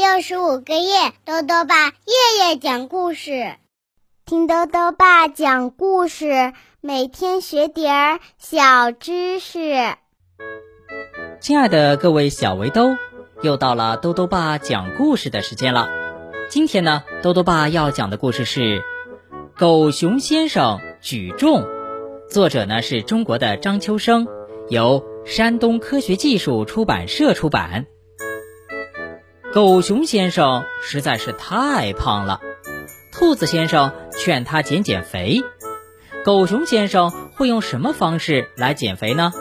六十五个夜，豆豆爸夜夜讲故事，听豆豆爸讲故事，每天学点儿小知识。亲爱的各位小围兜，又到了豆豆爸讲故事的时间了。今天呢，豆豆爸要讲的故事是《狗熊先生举重》，作者呢是中国的张秋生，由山东科学技术出版社出版。狗熊先生实在是太胖了，兔子先生劝他减减肥。狗熊先生会用什么方式来减肥呢？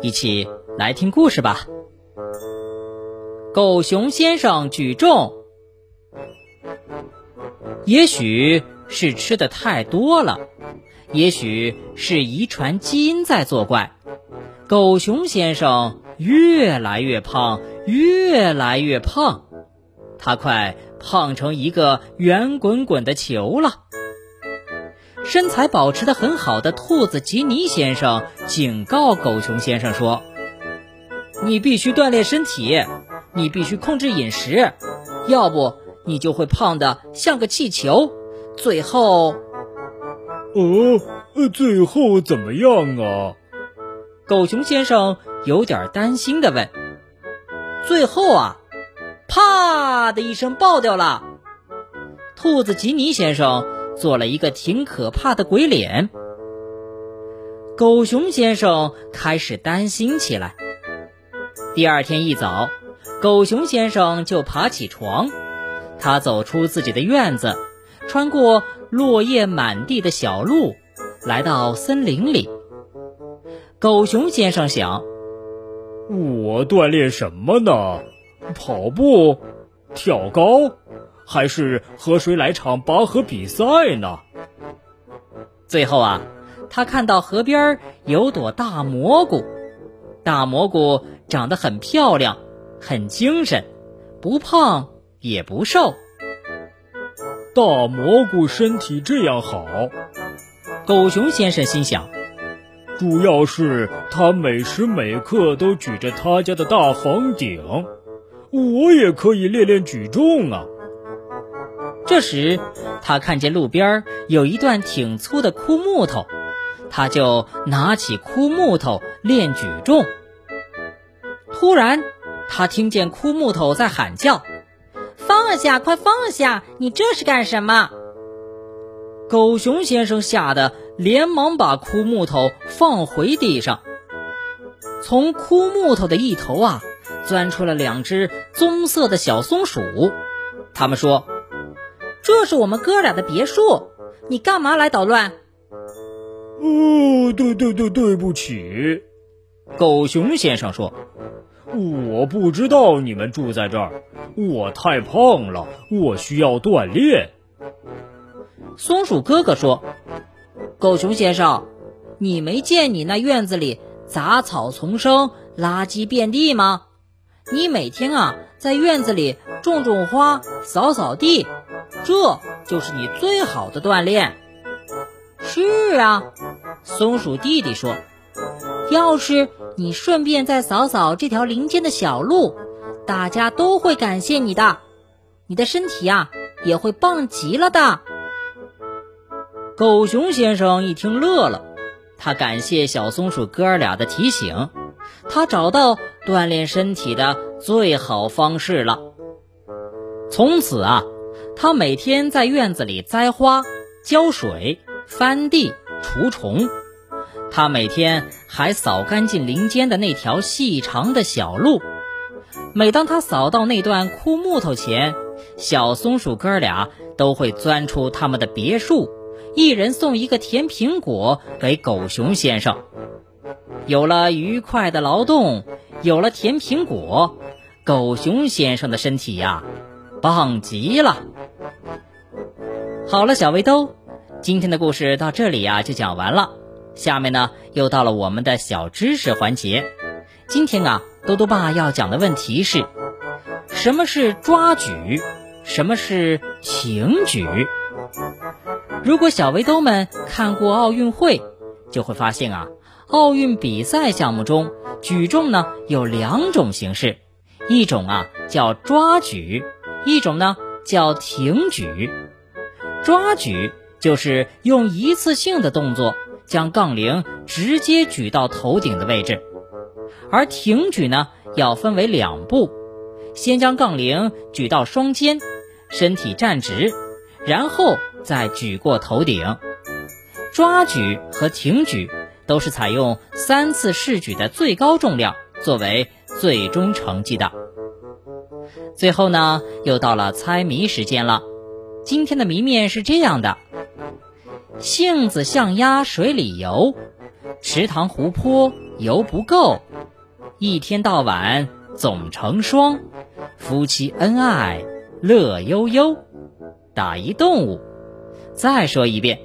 一起来听故事吧。狗熊先生举重，也许是吃的太多了，也许是遗传基因在作怪。狗熊先生越来越胖，越来越胖。他快胖成一个圆滚滚的球了。身材保持的很好的兔子吉尼先生警告狗熊先生说：“你必须锻炼身体，你必须控制饮食，要不你就会胖的像个气球。最后，哦，最后怎么样啊？”狗熊先生有点担心的问：“最后啊。”啪的一声爆掉了，兔子吉尼先生做了一个挺可怕的鬼脸。狗熊先生开始担心起来。第二天一早，狗熊先生就爬起床，他走出自己的院子，穿过落叶满地的小路，来到森林里。狗熊先生想：我锻炼什么呢？跑步、跳高，还是和谁来场拔河比赛呢？最后啊，他看到河边有朵大蘑菇，大蘑菇长得很漂亮，很精神，不胖也不瘦。大蘑菇身体这样好，狗熊先生心想，主要是他每时每刻都举着他家的大房顶。我也可以练练举重啊！这时，他看见路边有一段挺粗的枯木头，他就拿起枯木头练举重。突然，他听见枯木头在喊叫：“放下，快放下！你这是干什么？”狗熊先生吓得连忙把枯木头放回地上。从枯木头的一头啊。钻出了两只棕色的小松鼠，他们说：“这是我们哥俩的别墅，你干嘛来捣乱？”哦，对对对，对不起，狗熊先生说：“我不知道你们住在这儿，我太胖了，我需要锻炼。”松鼠哥哥说：“狗熊先生，你没见你那院子里杂草丛生，垃圾遍地吗？”你每天啊，在院子里种种花，扫扫地，这就是你最好的锻炼。是啊，松鼠弟弟说，要是你顺便再扫扫这条林间的小路，大家都会感谢你的，你的身体啊也会棒极了的。狗熊先生一听乐了，他感谢小松鼠哥俩的提醒。他找到锻炼身体的最好方式了。从此啊，他每天在院子里栽花、浇水、翻地、除虫。他每天还扫干净林间的那条细长的小路。每当他扫到那段枯木头前，小松鼠哥俩都会钻出他们的别墅，一人送一个甜苹果给狗熊先生。有了愉快的劳动，有了甜苹果，狗熊先生的身体呀，棒极了。好了，小围兜，今天的故事到这里呀就讲完了。下面呢，又到了我们的小知识环节。今天啊，多多爸要讲的问题是：什么是抓举？什么是挺举？如果小围兜们看过奥运会，就会发现啊。奥运比赛项目中，举重呢有两种形式，一种啊叫抓举，一种呢叫挺举。抓举就是用一次性的动作将杠铃直接举到头顶的位置，而挺举呢要分为两步，先将杠铃举到双肩，身体站直，然后再举过头顶。抓举和挺举都是采用三次试举的最高重量作为最终成绩的。最后呢，又到了猜谜时间了。今天的谜面是这样的：杏子象鸭水里游，池塘湖泊游不够，一天到晚总成双，夫妻恩爱乐悠悠。打一动物。再说一遍：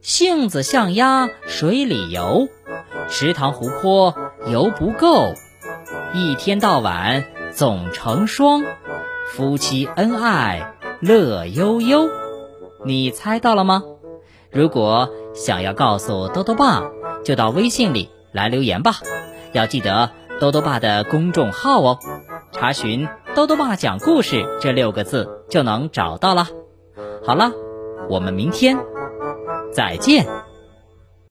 杏子像鸭水里游，池塘湖泊游不够，一天到晚总成双，夫妻恩爱。乐悠悠，你猜到了吗？如果想要告诉豆豆爸，就到微信里来留言吧。要记得豆豆爸的公众号哦，查询“豆豆爸讲故事”这六个字就能找到了。好了，我们明天再见。